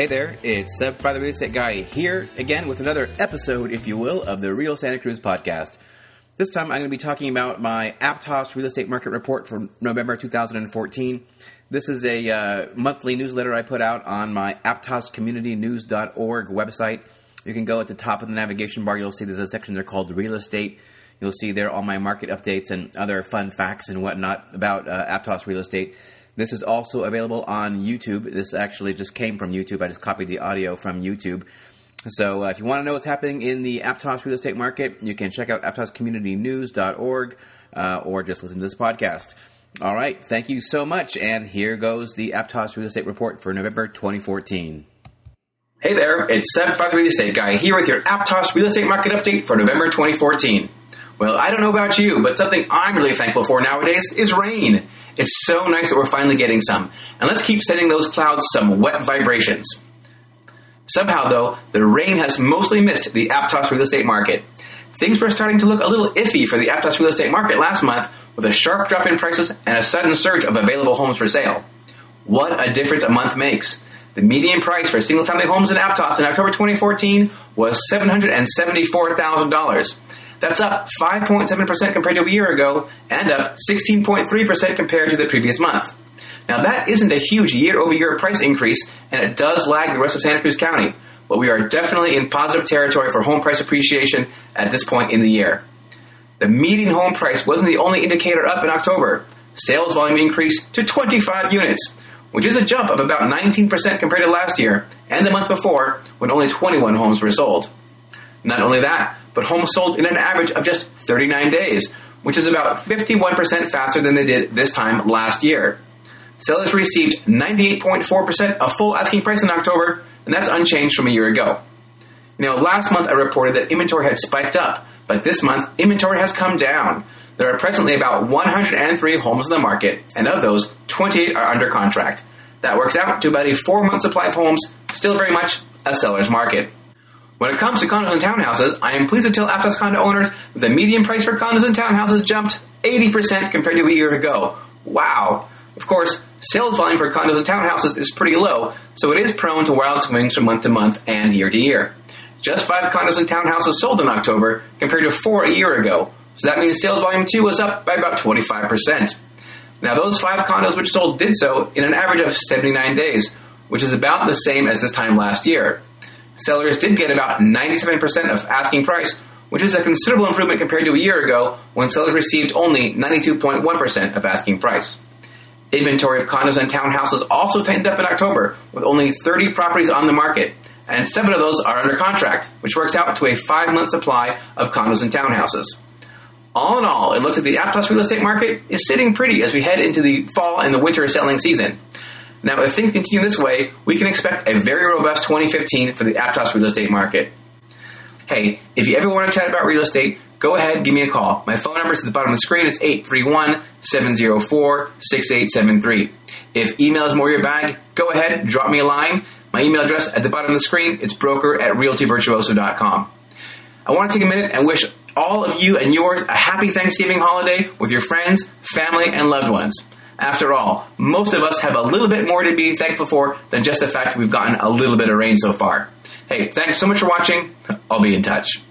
Hey there, it's Seb by the Real Estate Guy here again with another episode, if you will, of the Real Santa Cruz podcast. This time I'm going to be talking about my Aptos Real Estate Market Report for November 2014. This is a uh, monthly newsletter I put out on my aptoscommunitynews.org website. You can go at the top of the navigation bar, you'll see there's a section there called Real Estate. You'll see there all my market updates and other fun facts and whatnot about uh, Aptos Real Estate. This is also available on YouTube. This actually just came from YouTube. I just copied the audio from YouTube. So uh, if you want to know what's happening in the Aptos real estate market, you can check out aptoscommunitynews.org uh, or just listen to this podcast. All right, thank you so much. And here goes the Aptos real estate report for November 2014. Hey there, it's Seb the Real Estate Guy here with your Aptos real estate market update for November 2014. Well, I don't know about you, but something I'm really thankful for nowadays is rain. It's so nice that we're finally getting some. And let's keep sending those clouds some wet vibrations. Somehow, though, the rain has mostly missed the Aptos real estate market. Things were starting to look a little iffy for the Aptos real estate market last month with a sharp drop in prices and a sudden surge of available homes for sale. What a difference a month makes. The median price for single family homes in Aptos in October 2014 was $774,000. That's up 5.7% compared to a year ago and up 16.3% compared to the previous month. Now, that isn't a huge year over year price increase, and it does lag the rest of Santa Cruz County, but we are definitely in positive territory for home price appreciation at this point in the year. The median home price wasn't the only indicator up in October. Sales volume increased to 25 units, which is a jump of about 19% compared to last year and the month before when only 21 homes were sold. Not only that, but homes sold in an average of just 39 days, which is about 51% faster than they did this time last year. Sellers received 98.4% of full asking price in October, and that's unchanged from a year ago. Know, last month I reported that inventory had spiked up, but this month inventory has come down. There are presently about 103 homes in the market, and of those, 28 are under contract. That works out to about a four month supply of homes, still very much a seller's market. When it comes to condos and townhouses, I am pleased to tell Aptos condo owners that the median price for condos and townhouses jumped 80% compared to a year ago. Wow! Of course, sales volume for condos and townhouses is pretty low, so it is prone to wild swings from month to month and year to year. Just five condos and townhouses sold in October compared to four a year ago, so that means sales volume too was up by about 25%. Now, those five condos which sold did so in an average of 79 days, which is about the same as this time last year sellers did get about 97% of asking price, which is a considerable improvement compared to a year ago when sellers received only 92.1% of asking price. Inventory of condos and townhouses also tightened up in October, with only 30 properties on the market, and seven of those are under contract, which works out to a five month supply of condos and townhouses. All in all, it looks like the Aptos real estate market is sitting pretty as we head into the fall and the winter selling season. Now, if things continue this way, we can expect a very robust 2015 for the Aptos real estate market. Hey, if you ever want to chat about real estate, go ahead and give me a call. My phone number is at the bottom of the screen. It's 831 704 6873. If email is more your bag, go ahead, drop me a line. My email address at the bottom of the screen, it's broker at realtyvirtuoso.com. I want to take a minute and wish all of you and yours a happy Thanksgiving holiday with your friends, family, and loved ones. After all, most of us have a little bit more to be thankful for than just the fact we've gotten a little bit of rain so far. Hey, thanks so much for watching. I'll be in touch.